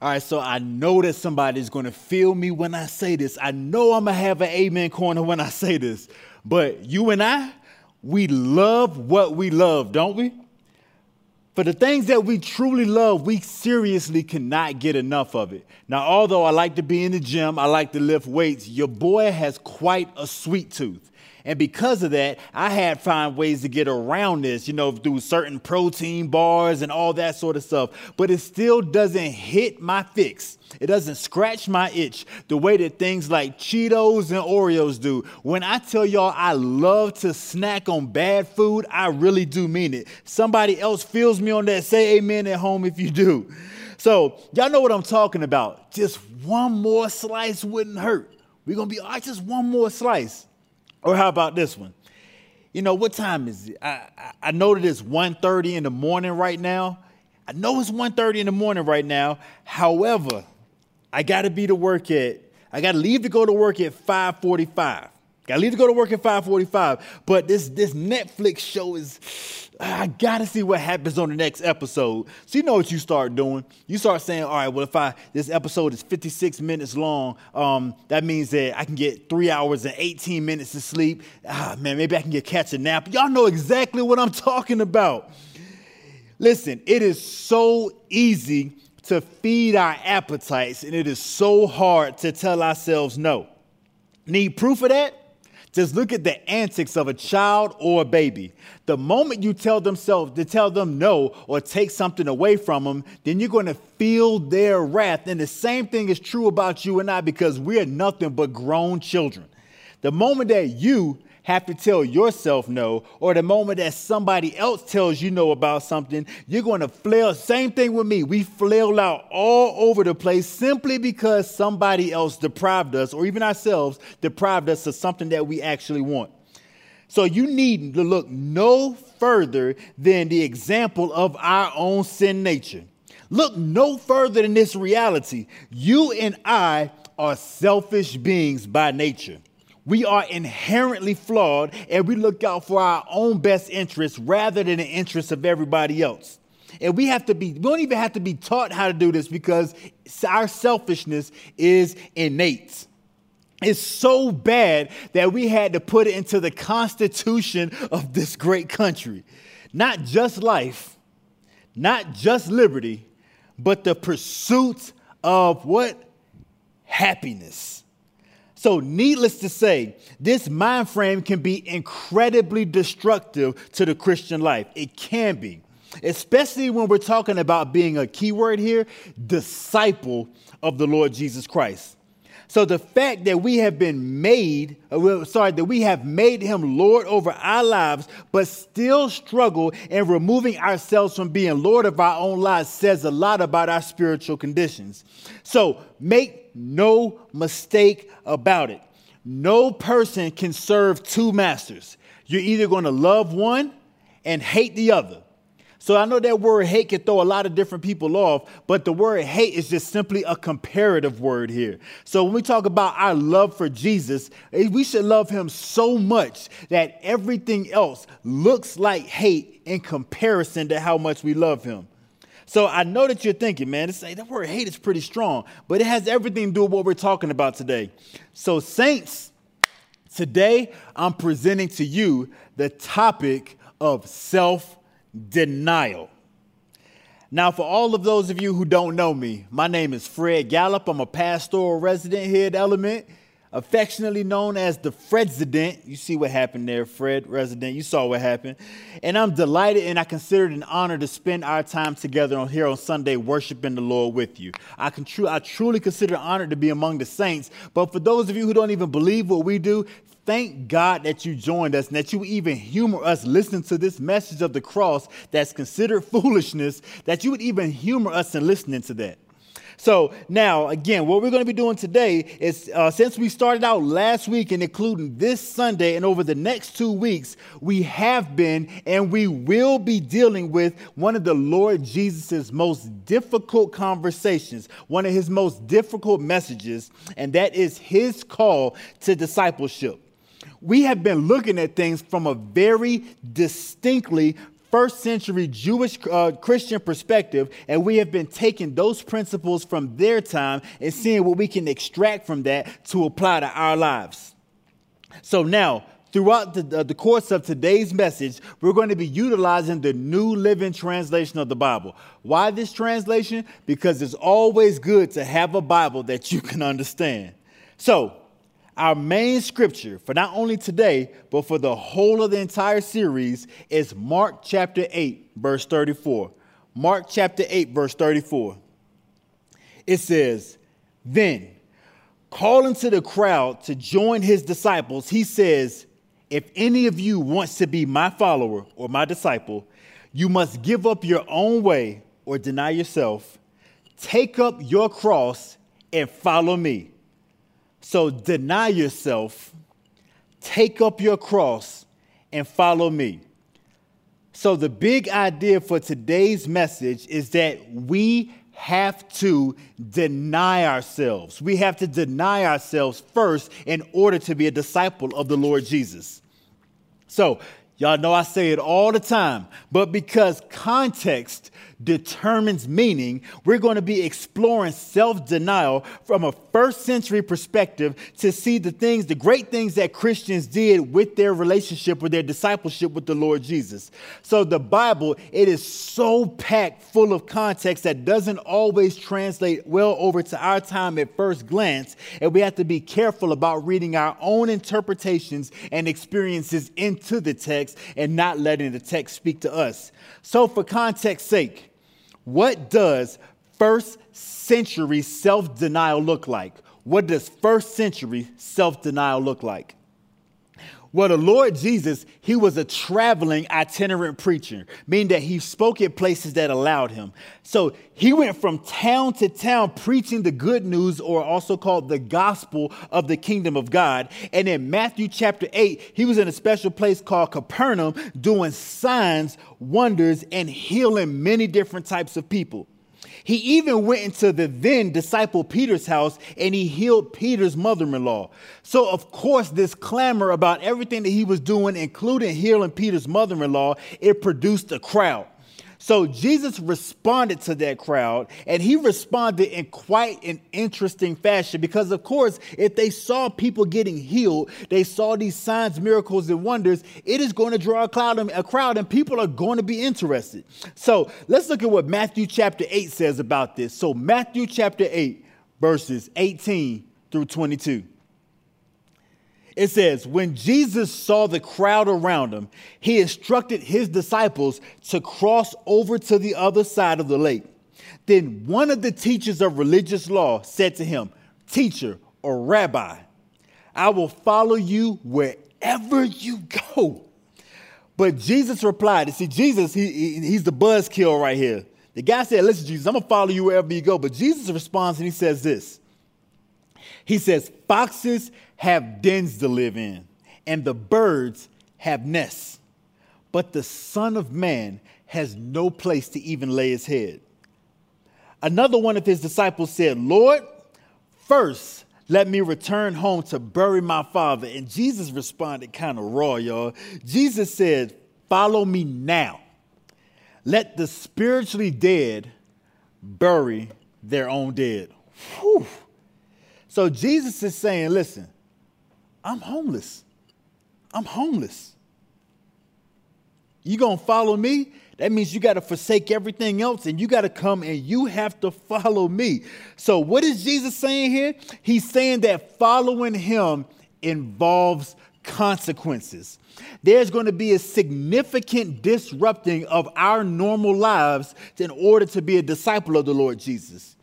All right, so I know that somebody's going to feel me when I say this. I know I'm going to have an amen corner when I say this. But you and I, we love what we love, don't we? For the things that we truly love, we seriously cannot get enough of it. Now, although I like to be in the gym, I like to lift weights, your boy has quite a sweet tooth. And because of that, I had to find ways to get around this, you know, through certain protein bars and all that sort of stuff. But it still doesn't hit my fix. It doesn't scratch my itch the way that things like Cheetos and Oreos do. When I tell y'all I love to snack on bad food, I really do mean it. Somebody else feels me on that. Say amen at home if you do. So, y'all know what I'm talking about. Just one more slice wouldn't hurt. We're going to be, all right, just one more slice. Or how about this one? You know, what time is it? I, I, know that it's 1.30 in the morning right now. I know it's 1.30 in the morning right now. However, I got to be to work at, I got to leave to go to work at 545. Got to leave to go to work at 545. But this, this Netflix show is, I got to see what happens on the next episode. So you know what you start doing. You start saying, all right, well, if I this episode is 56 minutes long, um, that means that I can get three hours and 18 minutes of sleep. Ah, man, maybe I can get catch a nap. Y'all know exactly what I'm talking about. Listen, it is so easy to feed our appetites, and it is so hard to tell ourselves no. Need proof of that? Just look at the antics of a child or a baby. The moment you tell themselves to tell them no or take something away from them, then you're going to feel their wrath. And the same thing is true about you and I because we're nothing but grown children. The moment that you have to tell yourself no, or the moment that somebody else tells you no about something, you're going to flail. Same thing with me. We flail out all over the place simply because somebody else deprived us, or even ourselves deprived us of something that we actually want. So you need to look no further than the example of our own sin nature. Look no further than this reality. You and I are selfish beings by nature. We are inherently flawed and we look out for our own best interests rather than the interests of everybody else. And we have to be, we don't even have to be taught how to do this because our selfishness is innate. It's so bad that we had to put it into the constitution of this great country. Not just life, not just liberty, but the pursuit of what? Happiness. So, needless to say, this mind frame can be incredibly destructive to the Christian life. It can be, especially when we're talking about being a keyword here disciple of the Lord Jesus Christ. So the fact that we have been made, uh, sorry, that we have made him Lord over our lives, but still struggle in removing ourselves from being Lord of our own lives says a lot about our spiritual conditions. So make no mistake about it. No person can serve two masters. You're either going to love one and hate the other. So I know that word hate can throw a lot of different people off, but the word hate is just simply a comparative word here. So when we talk about our love for Jesus, eh, we should love him so much that everything else looks like hate in comparison to how much we love him. So I know that you're thinking, man, say that word hate is pretty strong, but it has everything to do with what we're talking about today. So, saints, today I'm presenting to you the topic of self denial. Now, for all of those of you who don't know me, my name is Fred Gallup. I'm a pastoral resident here at Element affectionately known as the Fredsident. You see what happened there, Fred Resident. You saw what happened. And I'm delighted and I consider it an honor to spend our time together on here on Sunday worshiping the Lord with you. I, can tr- I truly consider it honored to be among the saints. But for those of you who don't even believe what we do, thank God that you joined us and that you even humor us listening to this message of the cross that's considered foolishness, that you would even humor us in listening to that. So now, again, what we're going to be doing today is uh, since we started out last week and including this Sunday and over the next two weeks, we have been and we will be dealing with one of the Lord Jesus' most difficult conversations, one of his most difficult messages, and that is his call to discipleship. We have been looking at things from a very distinctly first century Jewish uh, Christian perspective, and we have been taking those principles from their time and seeing what we can extract from that to apply to our lives. So now, throughout the, uh, the course of today's message, we're going to be utilizing the New Living Translation of the Bible. Why this translation? Because it's always good to have a Bible that you can understand. So, our main scripture for not only today, but for the whole of the entire series is Mark chapter 8, verse 34. Mark chapter 8, verse 34. It says, Then, calling to the crowd to join his disciples, he says, If any of you wants to be my follower or my disciple, you must give up your own way or deny yourself, take up your cross, and follow me. So deny yourself, take up your cross, and follow me. So, the big idea for today's message is that we have to deny ourselves. We have to deny ourselves first in order to be a disciple of the Lord Jesus. So, y'all know I say it all the time, but because context determines meaning, we're going to be exploring self denial from a first century perspective to see the things, the great things that Christians did with their relationship, with their discipleship with the Lord Jesus. So, the Bible, it is so packed full of context that doesn't always translate well over to our time at first glance. And we have to be careful about reading our own interpretations and experiences into the text and not letting the text speak to us. So, for context sake, what does first century self denial look like? What does first century self denial look like? Well, the Lord Jesus, he was a traveling itinerant preacher, meaning that he spoke at places that allowed him. So he went from town to town preaching the good news, or also called the gospel of the kingdom of God. And in Matthew chapter 8, he was in a special place called Capernaum doing signs, wonders, and healing many different types of people. He even went into the then disciple Peter's house and he healed Peter's mother in law. So, of course, this clamor about everything that he was doing, including healing Peter's mother in law, it produced a crowd. So Jesus responded to that crowd, and he responded in quite an interesting fashion because, of course, if they saw people getting healed, they saw these signs, miracles, and wonders, it is going to draw a crowd, a crowd and people are going to be interested. So let's look at what Matthew chapter 8 says about this. So, Matthew chapter 8, verses 18 through 22. It says, When Jesus saw the crowd around him, he instructed his disciples to cross over to the other side of the lake. Then one of the teachers of religious law said to him, Teacher or rabbi, I will follow you wherever you go. But Jesus replied, see, Jesus, he, he, he's the buzzkill right here. The guy said, Listen, Jesus, I'm going to follow you wherever you go. But Jesus responds and he says this He says, Foxes have dens to live in, and the birds have nests. But the Son of Man has no place to even lay his head. Another one of his disciples said, Lord, first let me return home to bury my father. And Jesus responded kind of raw, y'all. Jesus said, Follow me now. Let the spiritually dead bury their own dead. Whew. So Jesus is saying, Listen, I'm homeless. I'm homeless. You gonna follow me? That means you got to forsake everything else and you got to come and you have to follow me. So, what is Jesus saying here? He's saying that following him involves consequences. There's going to be a significant disrupting of our normal lives in order to be a disciple of the Lord Jesus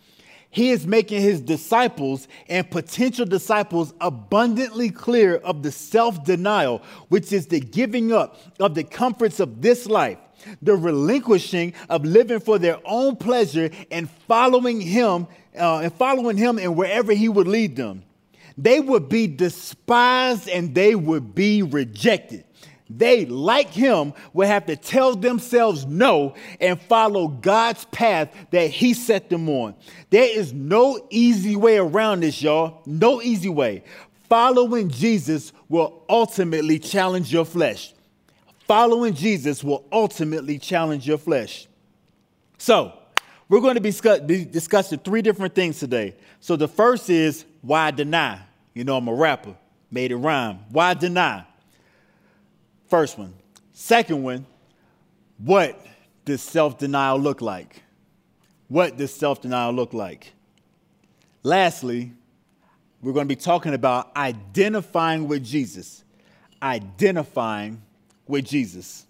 he is making his disciples and potential disciples abundantly clear of the self denial, which is the giving up of the comforts of this life, the relinquishing of living for their own pleasure and following him uh, and following him and wherever he would lead them. They would be despised and they would be rejected they, like him, will have to tell themselves no and follow God's path that he set them on. There is no easy way around this, y'all. No easy way. Following Jesus will ultimately challenge your flesh. Following Jesus will ultimately challenge your flesh. So, we're going to be discussing three different things today. So, the first is why deny? You know, I'm a rapper, made it rhyme. Why deny? First one. Second one, what does self denial look like? What does self denial look like? Lastly, we're going to be talking about identifying with Jesus. Identifying with Jesus.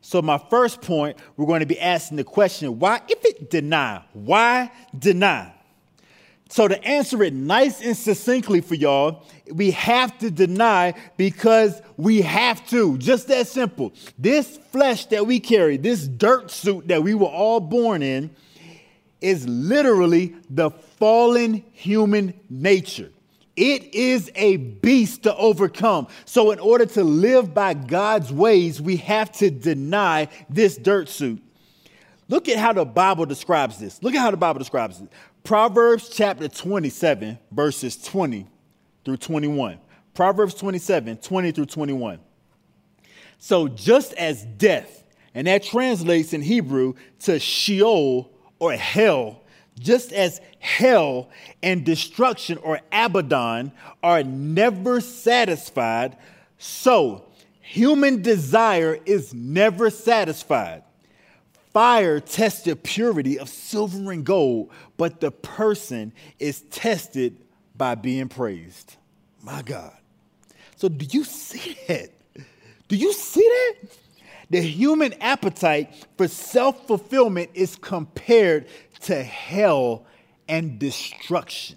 So, my first point, we're going to be asking the question why, if it deny, why deny? So, to answer it nice and succinctly for y'all, we have to deny because we have to. Just that simple. This flesh that we carry, this dirt suit that we were all born in, is literally the fallen human nature. It is a beast to overcome. So, in order to live by God's ways, we have to deny this dirt suit. Look at how the Bible describes this. Look at how the Bible describes it. Proverbs chapter 27, verses 20 through 21. Proverbs 27, 20 through 21. So, just as death, and that translates in Hebrew to Sheol or hell, just as hell and destruction or Abaddon are never satisfied, so human desire is never satisfied. Fire tests the purity of silver and gold, but the person is tested by being praised. My God. So, do you see that? Do you see that? The human appetite for self fulfillment is compared to hell and destruction.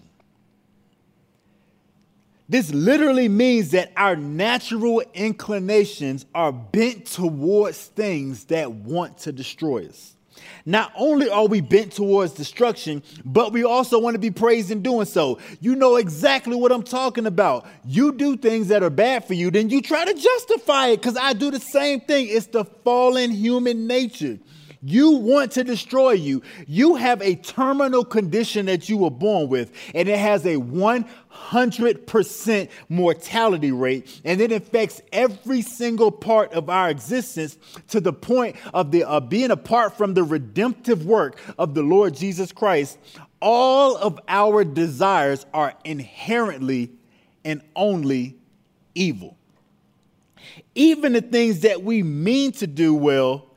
This literally means that our natural inclinations are bent towards things that want to destroy us. Not only are we bent towards destruction, but we also want to be praised in doing so. You know exactly what I'm talking about. You do things that are bad for you, then you try to justify it because I do the same thing. It's the fallen human nature. You want to destroy you. You have a terminal condition that you were born with, and it has a 100% mortality rate, and it affects every single part of our existence to the point of the, uh, being apart from the redemptive work of the Lord Jesus Christ. All of our desires are inherently and only evil. Even the things that we mean to do well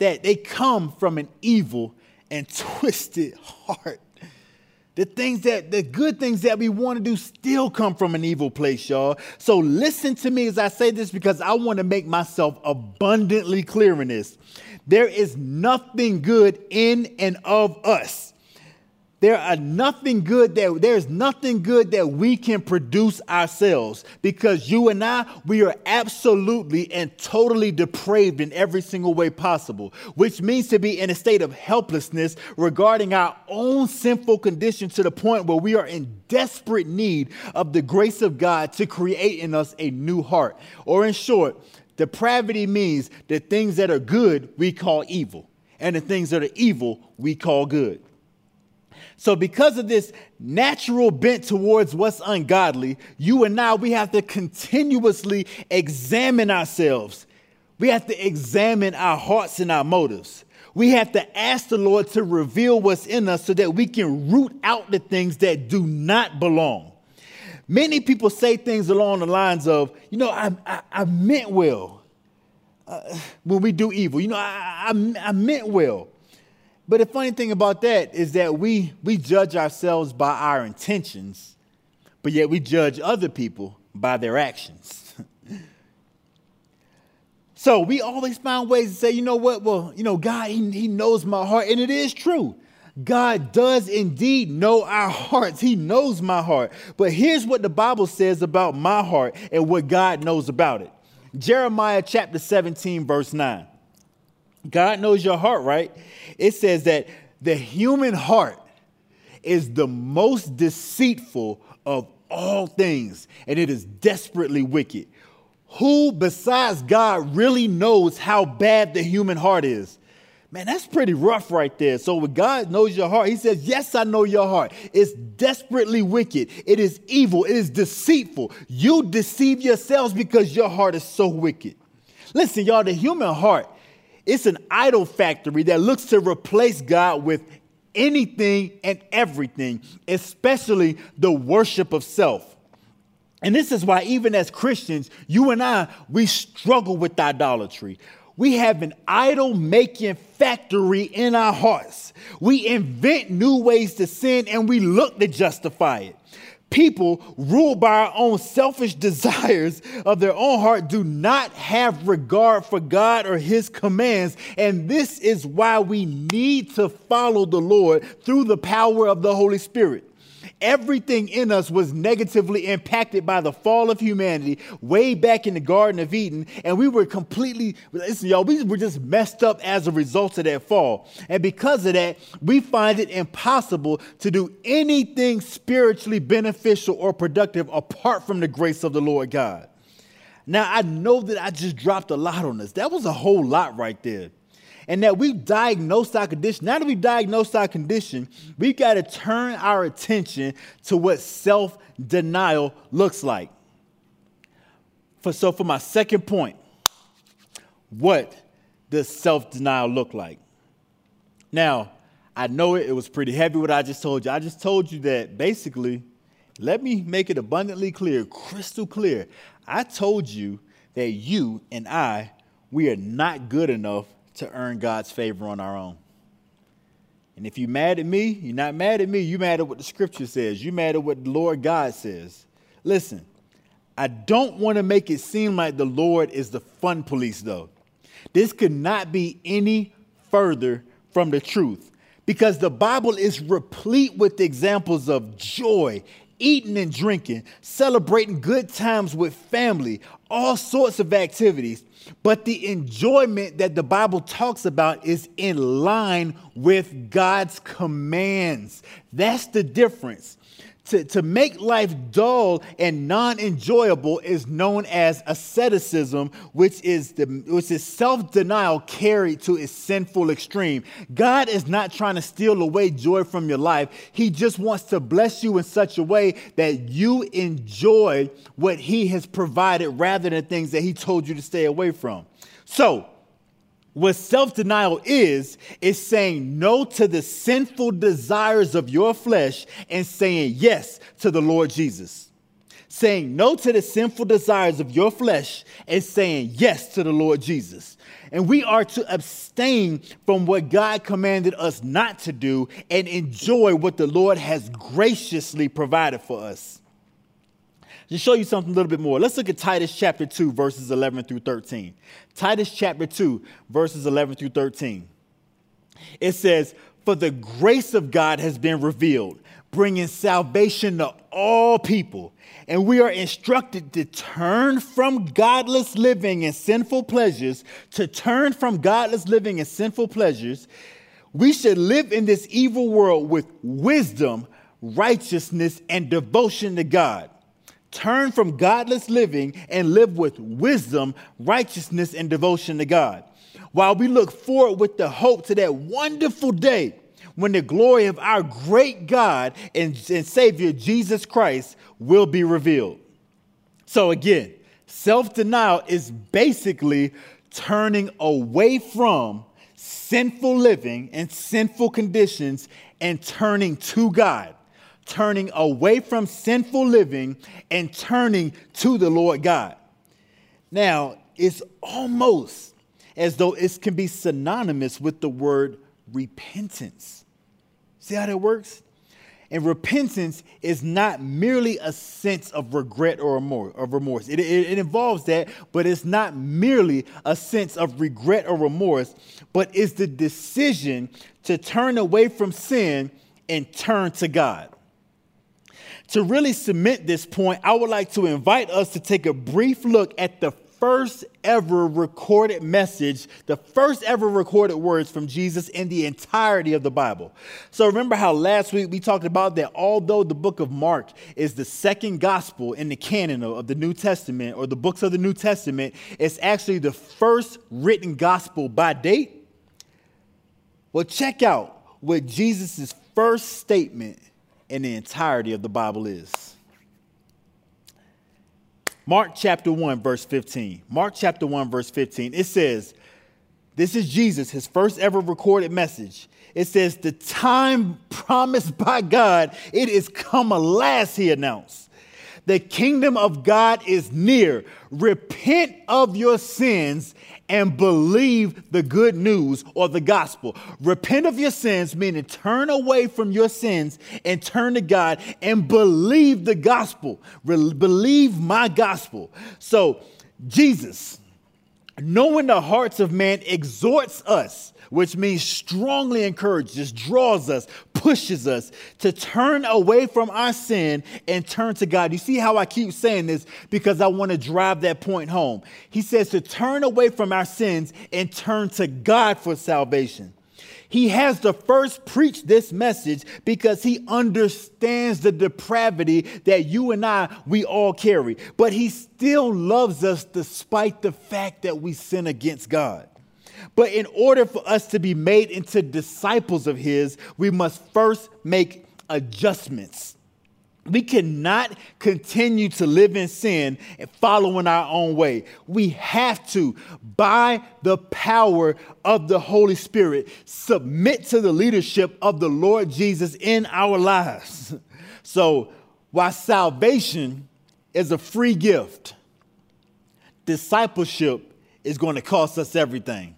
that they come from an evil and twisted heart. The things that, the good things that we want to do still come from an evil place, y'all. So listen to me as I say this because I want to make myself abundantly clear in this. There is nothing good in and of us there are nothing good that there's nothing good that we can produce ourselves because you and I we are absolutely and totally depraved in every single way possible which means to be in a state of helplessness regarding our own sinful condition to the point where we are in desperate need of the grace of God to create in us a new heart. Or in short depravity means the things that are good we call evil and the things that are evil we call good so, because of this natural bent towards what's ungodly, you and I, we have to continuously examine ourselves. We have to examine our hearts and our motives. We have to ask the Lord to reveal what's in us so that we can root out the things that do not belong. Many people say things along the lines of, you know, I, I, I meant well uh, when we do evil. You know, I, I, I meant well. But the funny thing about that is that we, we judge ourselves by our intentions, but yet we judge other people by their actions. so we always find ways to say, you know what? Well, you know, God, he, he knows my heart. And it is true. God does indeed know our hearts. He knows my heart. But here's what the Bible says about my heart and what God knows about it Jeremiah chapter 17, verse 9. God knows your heart, right? It says that the human heart is the most deceitful of all things, and it is desperately wicked. Who besides God really knows how bad the human heart is? Man, that's pretty rough right there. So, when God knows your heart, He says, Yes, I know your heart. It's desperately wicked. It is evil. It is deceitful. You deceive yourselves because your heart is so wicked. Listen, y'all, the human heart, it's an idol factory that looks to replace God with anything and everything, especially the worship of self. And this is why, even as Christians, you and I, we struggle with idolatry. We have an idol making factory in our hearts. We invent new ways to sin and we look to justify it. People ruled by our own selfish desires of their own heart do not have regard for God or His commands. And this is why we need to follow the Lord through the power of the Holy Spirit everything in us was negatively impacted by the fall of humanity way back in the Garden of Eden. And we were completely, listen, y'all, we were just messed up as a result of that fall. And because of that, we find it impossible to do anything spiritually beneficial or productive apart from the grace of the Lord God. Now, I know that I just dropped a lot on this. That was a whole lot right there and that we diagnose our condition. Now that we diagnose our condition, we've got to turn our attention to what self denial looks like. For, so, for my second point, what does self denial look like? Now, I know it, it was pretty heavy what I just told you. I just told you that basically, let me make it abundantly clear, crystal clear. I told you that you and I, we are not good enough to earn God's favor on our own. And if you're mad at me, you're not mad at me, you're mad at what the scripture says. You're mad at what the Lord God says. Listen, I don't want to make it seem like the Lord is the fun police, though. This could not be any further from the truth because the Bible is replete with examples of joy, eating and drinking, celebrating good times with family, all sorts of activities. But the enjoyment that the Bible talks about is in line with God's commands. That's the difference to, to make life dull and non-enjoyable is known as asceticism, which is the which is self-denial carried to its sinful extreme. God is not trying to steal away joy from your life. He just wants to bless you in such a way that you enjoy what he has provided rather than things that he told you to stay away from. So, what self denial is, is saying no to the sinful desires of your flesh and saying yes to the Lord Jesus. Saying no to the sinful desires of your flesh and saying yes to the Lord Jesus. And we are to abstain from what God commanded us not to do and enjoy what the Lord has graciously provided for us. To show you something a little bit more, let's look at Titus chapter 2, verses 11 through 13. Titus chapter 2, verses 11 through 13. It says, For the grace of God has been revealed, bringing salvation to all people. And we are instructed to turn from godless living and sinful pleasures, to turn from godless living and sinful pleasures. We should live in this evil world with wisdom, righteousness, and devotion to God turn from godless living and live with wisdom, righteousness, and devotion to God. While we look forward with the hope to that wonderful day when the glory of our great God and, and Savior Jesus Christ will be revealed. So, again, self denial is basically turning away from sinful living and sinful conditions and turning to God turning away from sinful living and turning to the Lord God. Now, it's almost as though it can be synonymous with the word repentance. See how that works? And repentance is not merely a sense of regret or remorse. It, it, it, involves that, but it's not merely a sense of regret or remorse, but it's the decision to turn away from sin and turn to God to really cement this point, I would like to invite us to take a brief look at the first ever recorded message, the first ever recorded words from Jesus in the entirety of the Bible. So remember how last week we talked about that although the book of Mark is the second gospel in the canon of the New Testament or the books of the New Testament, it's actually the first written gospel by date. Well, check out what Jesus' first statement in the entirety of the Bible is. Mark chapter 1, verse 15. Mark chapter 1, verse 15. It says, This is Jesus, his first ever recorded message. It says, The time promised by God, it is come alas, he announced. The kingdom of God is near. Repent of your sins and believe the good news or the gospel. Repent of your sins, meaning turn away from your sins and turn to God and believe the gospel. Re- believe my gospel. So, Jesus, knowing the hearts of man, exhorts us which means strongly encourages, draws us, pushes us to turn away from our sin and turn to God. You see how I keep saying this? Because I want to drive that point home. He says to turn away from our sins and turn to God for salvation. He has to first preach this message because he understands the depravity that you and I, we all carry. But he still loves us despite the fact that we sin against God. But in order for us to be made into disciples of His, we must first make adjustments. We cannot continue to live in sin and following our own way. We have to, by the power of the Holy Spirit, submit to the leadership of the Lord Jesus in our lives. So, while salvation is a free gift, discipleship is going to cost us everything.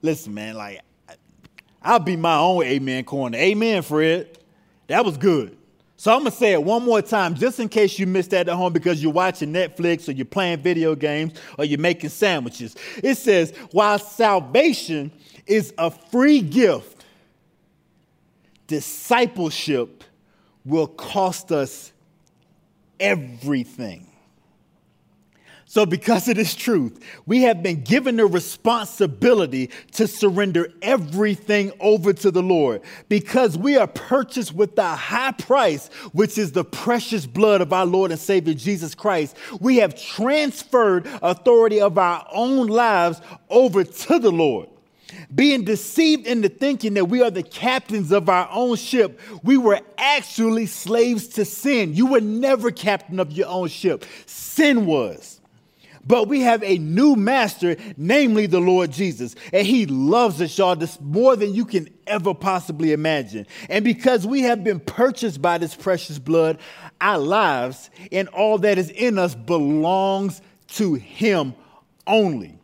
Listen, man, like I'll be my own amen corner. Amen, Fred. That was good. So I'm gonna say it one more time, just in case you missed that at home because you're watching Netflix or you're playing video games or you're making sandwiches. It says, while salvation is a free gift, discipleship will cost us everything. So, because of this truth, we have been given the responsibility to surrender everything over to the Lord. Because we are purchased with a high price, which is the precious blood of our Lord and Savior Jesus Christ, we have transferred authority of our own lives over to the Lord. Being deceived into thinking that we are the captains of our own ship, we were actually slaves to sin. You were never captain of your own ship, sin was. But we have a new master, namely the Lord Jesus. And he loves us, y'all, more than you can ever possibly imagine. And because we have been purchased by this precious blood, our lives and all that is in us belongs to him only.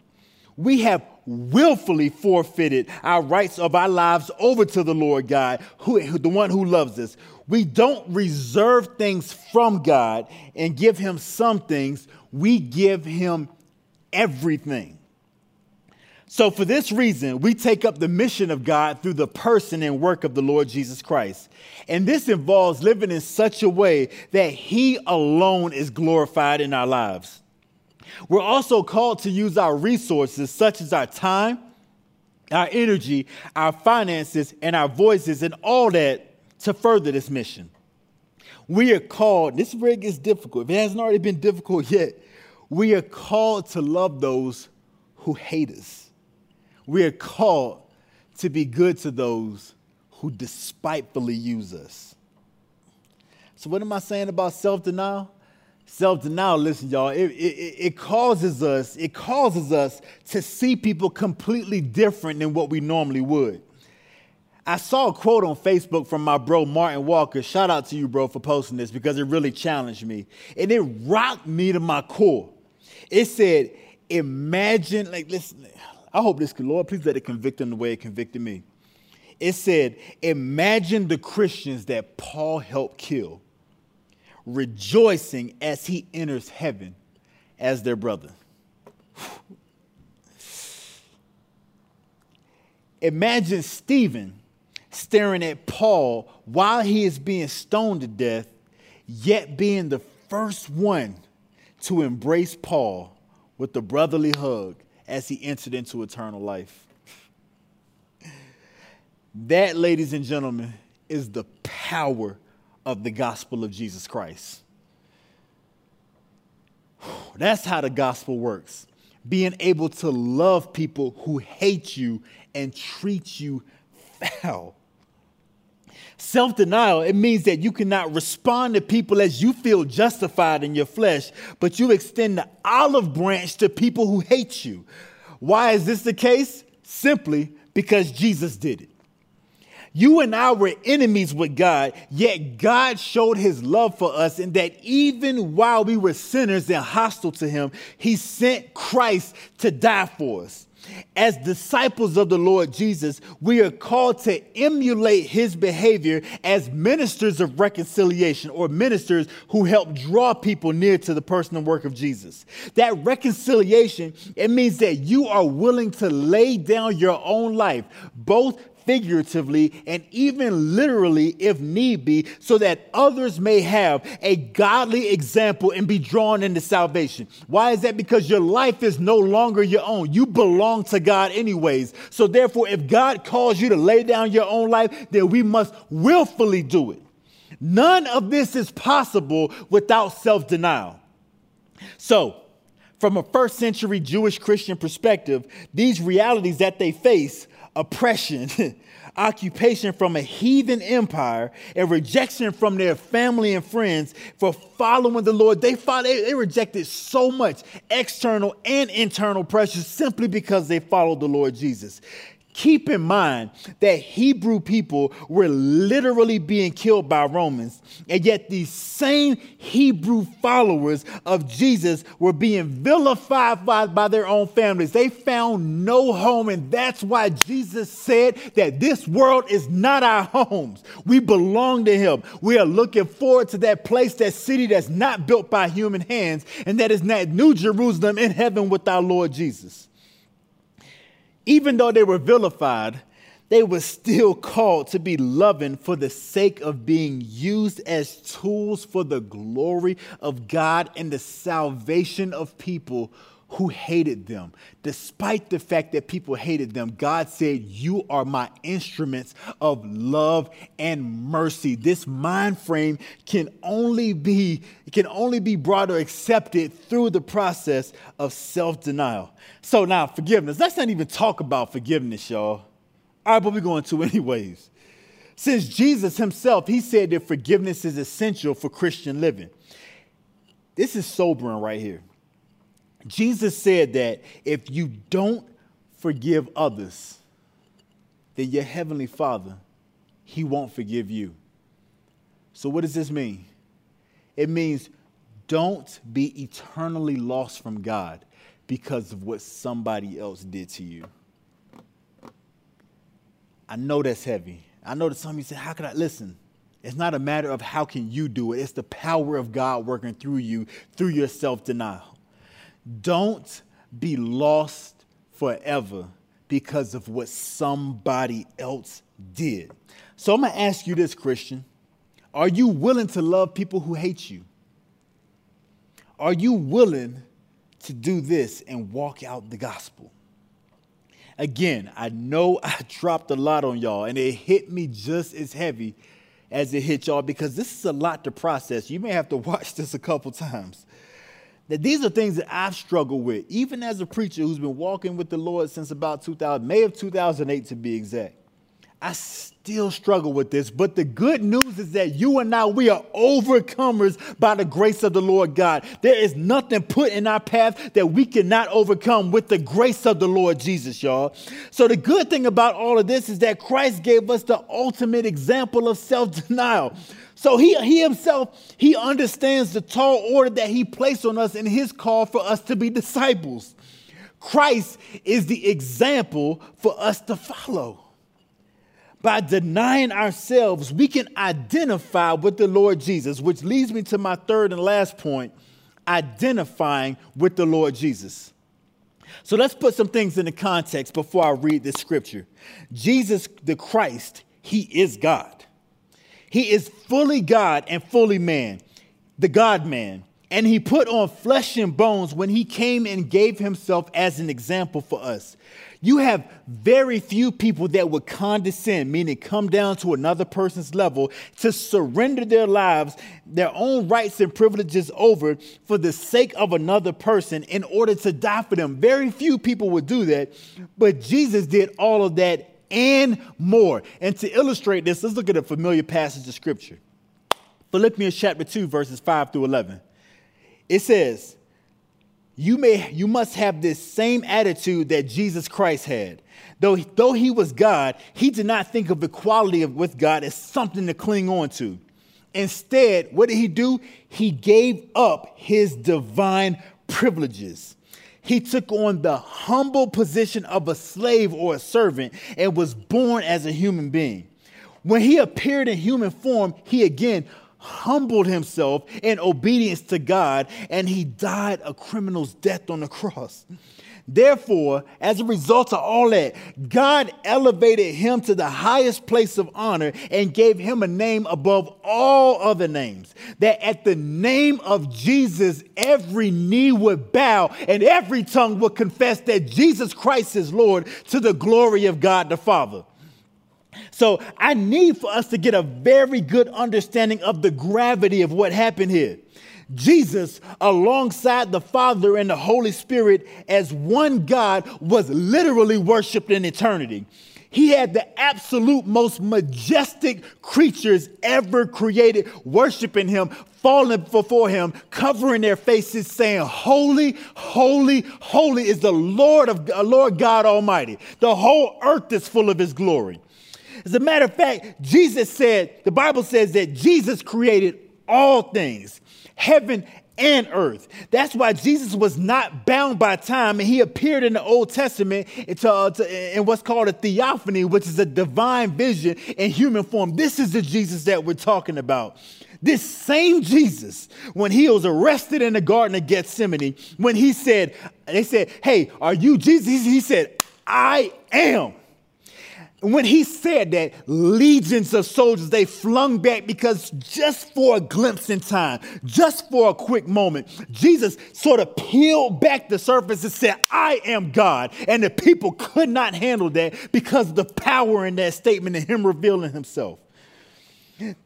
We have willfully forfeited our rights of our lives over to the Lord God, who, the one who loves us. We don't reserve things from God and give him some things we give him everything. So, for this reason, we take up the mission of God through the person and work of the Lord Jesus Christ. And this involves living in such a way that He alone is glorified in our lives. We're also called to use our resources, such as our time, our energy, our finances, and our voices, and all that to further this mission. We are called, this rig is difficult. If it hasn't already been difficult yet, we are called to love those who hate us. We are called to be good to those who despitefully use us. So, what am I saying about self denial? Self denial, listen, y'all, it, it, it, causes us, it causes us to see people completely different than what we normally would. I saw a quote on Facebook from my bro Martin Walker. Shout out to you, bro, for posting this because it really challenged me. And it rocked me to my core. It said, imagine, like, listen, I hope this, Lord, please let it convict them the way it convicted me. It said, imagine the Christians that Paul helped kill, rejoicing as he enters heaven as their brother. Imagine Stephen staring at Paul while he is being stoned to death, yet being the first one to embrace Paul with the brotherly hug as he entered into eternal life. That, ladies and gentlemen, is the power of the gospel of Jesus Christ. That's how the gospel works. Being able to love people who hate you and treat you foul. Self denial, it means that you cannot respond to people as you feel justified in your flesh, but you extend the olive branch to people who hate you. Why is this the case? Simply because Jesus did it. You and I were enemies with God, yet God showed his love for us in that even while we were sinners and hostile to him, he sent Christ to die for us. As disciples of the Lord Jesus, we are called to emulate his behavior as ministers of reconciliation or ministers who help draw people near to the person and work of Jesus. That reconciliation, it means that you are willing to lay down your own life, both figuratively and even literally if need be, so that others may have a godly example and be drawn into salvation. Why is that? Because your life is no longer your own. You belong to God, anyways. So, therefore, if God calls you to lay down your own life, then we must willfully do it. None of this is possible without self denial. So, from a first century Jewish Christian perspective, these realities that they face oppression, occupation from a heathen empire, and rejection from their family and friends for following the Lord. They, fought, they, they rejected so much external and internal pressure simply because they followed the Lord Jesus. Keep in mind that Hebrew people were literally being killed by Romans, and yet these same Hebrew followers of Jesus were being vilified by, by, their own families. They found no home, and that's why Jesus said that this world is not our homes. We belong to Him. We are looking forward to that place, that city that's not built by human hands, and that is not New Jerusalem in heaven with our Lord Jesus even though they were vilified, they were still called to be loving for the sake of being used as tools for the glory of God and the salvation of people who hated them. Despite the fact that people hated them, God said, You are my instruments of love and mercy. This mind frame can only be, can only be brought or accepted through the process of self-denial. So now forgiveness. Let's not even talk about forgiveness, y'all. All right, but we're going to anyways. Since Jesus himself, he said that forgiveness is essential for Christian living. This is sobering right here. Jesus said that if you don't forgive others, then your heavenly Father, he won't forgive you. So what does this mean? It means don't be eternally lost from God because of what somebody else did to you. I know that's heavy. I know that some of you say, How can I listen? It's not a matter of how can you do it, it's the power of God working through you through your self denial. Don't be lost forever because of what somebody else did. So I'm going to ask you this, Christian. Are you willing to love people who hate you? Are you willing to do this and walk out the gospel? Again, I know I dropped a lot on y'all and it hit me just as heavy as it hit y'all because this is a lot to process. You may have to watch this a couple times that these are things that I've struggled with, even as a preacher who's been walking with the Lord since about 2000, May of 2008 to be exact. I still struggle with this, but the good news is that you and I, we are overcomers by the grace of the Lord God. There is nothing put in our path that we cannot overcome with the grace of the Lord Jesus, y'all. So, the good thing about all of this is that Christ gave us the ultimate example of self denial. So he, he himself, he understands the tall order that he placed on us in his call for us to be disciples. Christ is the example for us to follow. By denying ourselves, we can identify with the Lord Jesus, which leads me to my third and last point identifying with the Lord Jesus. So let's put some things into context before I read this scripture. Jesus, the Christ, he is God. He is fully God and fully man, the God man. And he put on flesh and bones when he came and gave himself as an example for us. You have very few people that would condescend, meaning come down to another person's level to surrender their lives, their own rights and privileges over for the sake of another person in order to die for them. Very few people would do that, but Jesus did all of that and more. And to illustrate this, let's look at a familiar passage of scripture Philippians chapter 2, verses 5 through 11. It says, you, may, you must have this same attitude that Jesus Christ had. Though, though he was God, he did not think of equality with God as something to cling on to. Instead, what did he do? He gave up his divine privileges. He took on the humble position of a slave or a servant and was born as a human being. When he appeared in human form, he again humbled himself in obedience to God and he died a criminal's death on the cross. Therefore, as a result of all that, God elevated him to the highest place of honor and gave him a name above all other names. That at the name of Jesus, every knee would bow and every tongue would confess that Jesus Christ is Lord to the glory of God the Father. So I need for us to get a very good understanding of the gravity of what happened here. Jesus, alongside the Father and the Holy Spirit as one God, was literally worshiped in eternity. He had the absolute most majestic creatures ever created worshiping him, falling before him, covering their faces, saying, Holy, holy, holy is the Lord of Lord God Almighty. The whole earth is full of his glory. As a matter of fact, Jesus said, the Bible says that Jesus created all things heaven and earth. That's why Jesus was not bound by time, and he appeared in the Old Testament uh, in what's called a theophany, which is a divine vision in human form. This is the Jesus that we're talking about. This same Jesus, when he was arrested in the Garden of Gethsemane, when he said, they said, Hey, are you Jesus? He said, I am when he said that, legions of soldiers, they flung back because just for a glimpse in time, just for a quick moment, Jesus sort of peeled back the surface and said, I am God. And the people could not handle that because of the power in that statement and him revealing himself.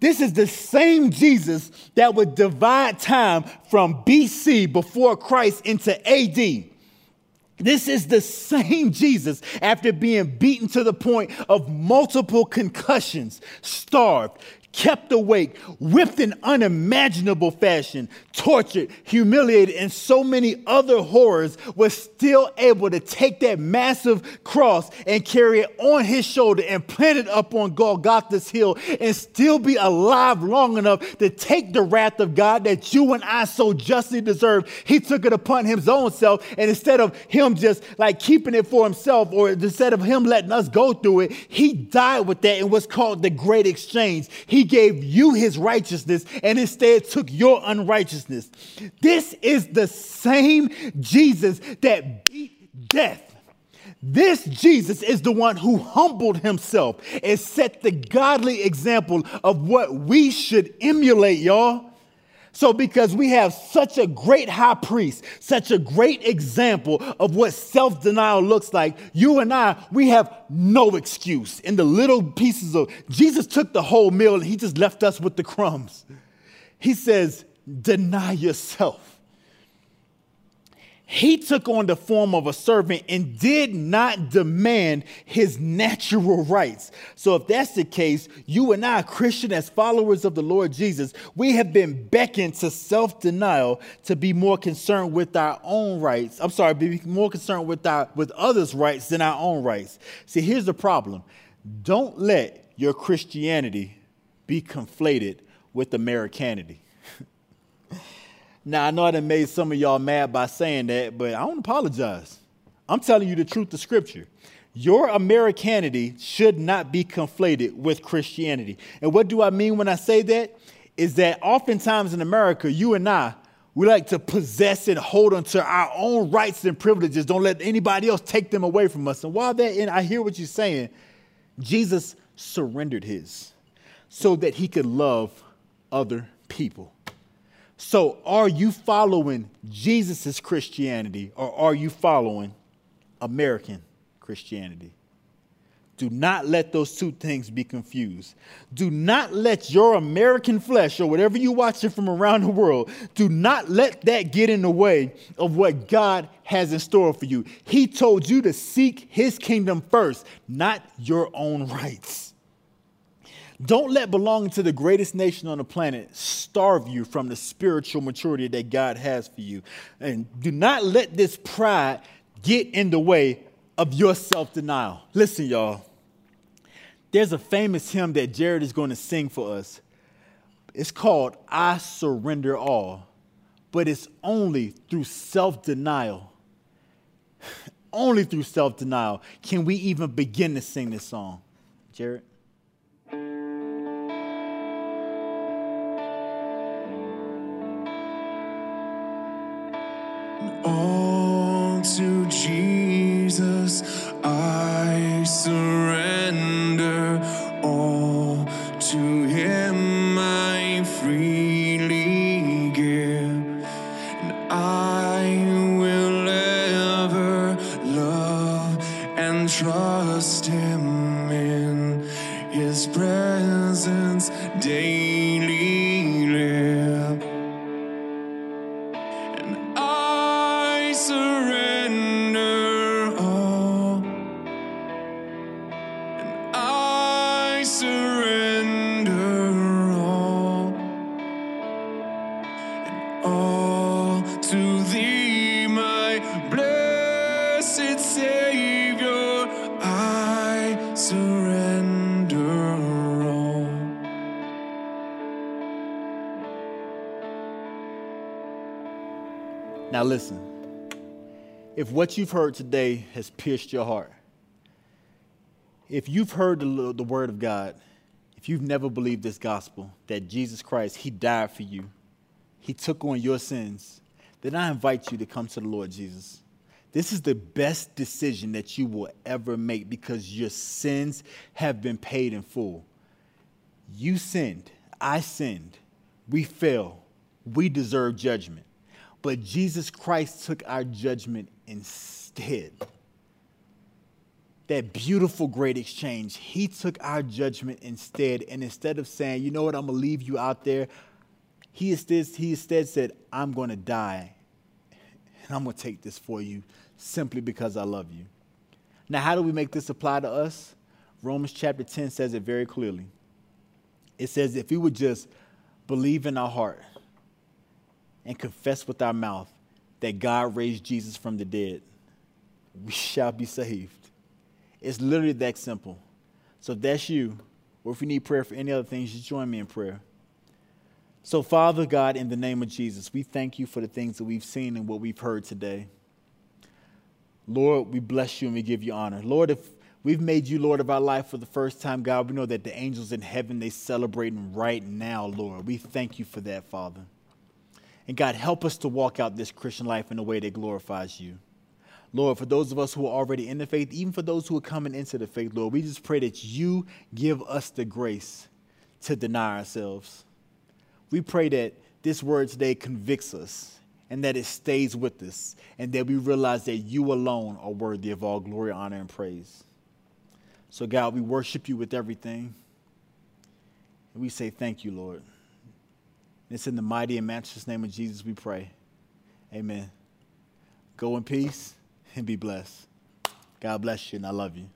This is the same Jesus that would divide time from BC before Christ into AD this is the same Jesus after being beaten to the point of multiple concussions, starved, kept awake, whipped in unimaginable fashion, tortured, humiliated, and so many other horrors, was still able to take that massive cross and carry it on his shoulder and plant it up on Golgotha's hill and still be alive long enough to take the wrath of God that you and I so justly deserve. He took it upon his own self, and instead of him just like keeping it for himself or instead of him letting us go through it, he died with that in what's called the great exchange. He gave you his righteousness and instead took your unrighteousness. This is the same Jesus that beat death. This Jesus is the one who humbled himself and set the godly example of what we should emulate, y'all. So, because we have such a great high priest, such a great example of what self denial looks like, you and I, we have no excuse. In the little pieces of Jesus took the whole meal and he just left us with the crumbs. He says, Deny yourself. He took on the form of a servant and did not demand his natural rights. So, if that's the case, you and I, Christian, as followers of the Lord Jesus, we have been beckoned to self denial to be more concerned with our own rights. I'm sorry, be more concerned with, our, with others' rights than our own rights. See, here's the problem don't let your Christianity be conflated with Americanity. Now, I know I done made some of y'all mad by saying that, but I don't apologize. I'm telling you the truth of Scripture. Your Americanity should not be conflated with Christianity. And what do I mean when I say that? Is that oftentimes in America, you and I, we like to possess and hold on to our own rights and privileges. Don't let anybody else take them away from us. And while that, and I hear what you're saying, Jesus surrendered his so that he could love other people. So, are you following Jesus' Christianity or are you following American Christianity? Do not let those two things be confused. Do not let your American flesh or whatever you're watching from around the world, do not let that get in the way of what God has in store for you. He told you to seek his kingdom first, not your own rights. Don't let belonging to the greatest nation on the planet starve you from the spiritual maturity that God has for you. And do not let this pride get in the way of your self denial. Listen, y'all. There's a famous hymn that Jared is going to sing for us. It's called I Surrender All, but it's only through self denial. only through self denial can we even begin to sing this song. Jared? All to Jesus I all to thee, my blessed Savior. I surrender all. Now, listen. If what you've heard today has pierced your heart, if you've heard the, the word of God, if you've never believed this gospel, that Jesus Christ, He died for you, He took on your sins, then I invite you to come to the Lord Jesus. This is the best decision that you will ever make because your sins have been paid in full. You sinned, I sinned, we fail. we deserve judgment. But Jesus Christ took our judgment instead. That beautiful, great exchange. He took our judgment instead. And instead of saying, you know what, I'm going to leave you out there, he instead, he instead said, I'm going to die. And I'm going to take this for you simply because I love you. Now, how do we make this apply to us? Romans chapter 10 says it very clearly. It says, if we would just believe in our heart and confess with our mouth that God raised Jesus from the dead, we shall be saved. It's literally that simple. So if that's you, or if you need prayer for any other things, just join me in prayer. So, Father God, in the name of Jesus, we thank you for the things that we've seen and what we've heard today. Lord, we bless you and we give you honor. Lord, if we've made you Lord of our life for the first time, God, we know that the angels in heaven, they celebrating right now, Lord. We thank you for that, Father. And God, help us to walk out this Christian life in a way that glorifies you. Lord, for those of us who are already in the faith, even for those who are coming into the faith, Lord, we just pray that you give us the grace to deny ourselves. We pray that this word today convicts us and that it stays with us and that we realize that you alone are worthy of all glory, honor, and praise. So, God, we worship you with everything. And we say thank you, Lord. It's in the mighty and matchless name of Jesus we pray. Amen. Go in peace and be blessed. God bless you, and I love you.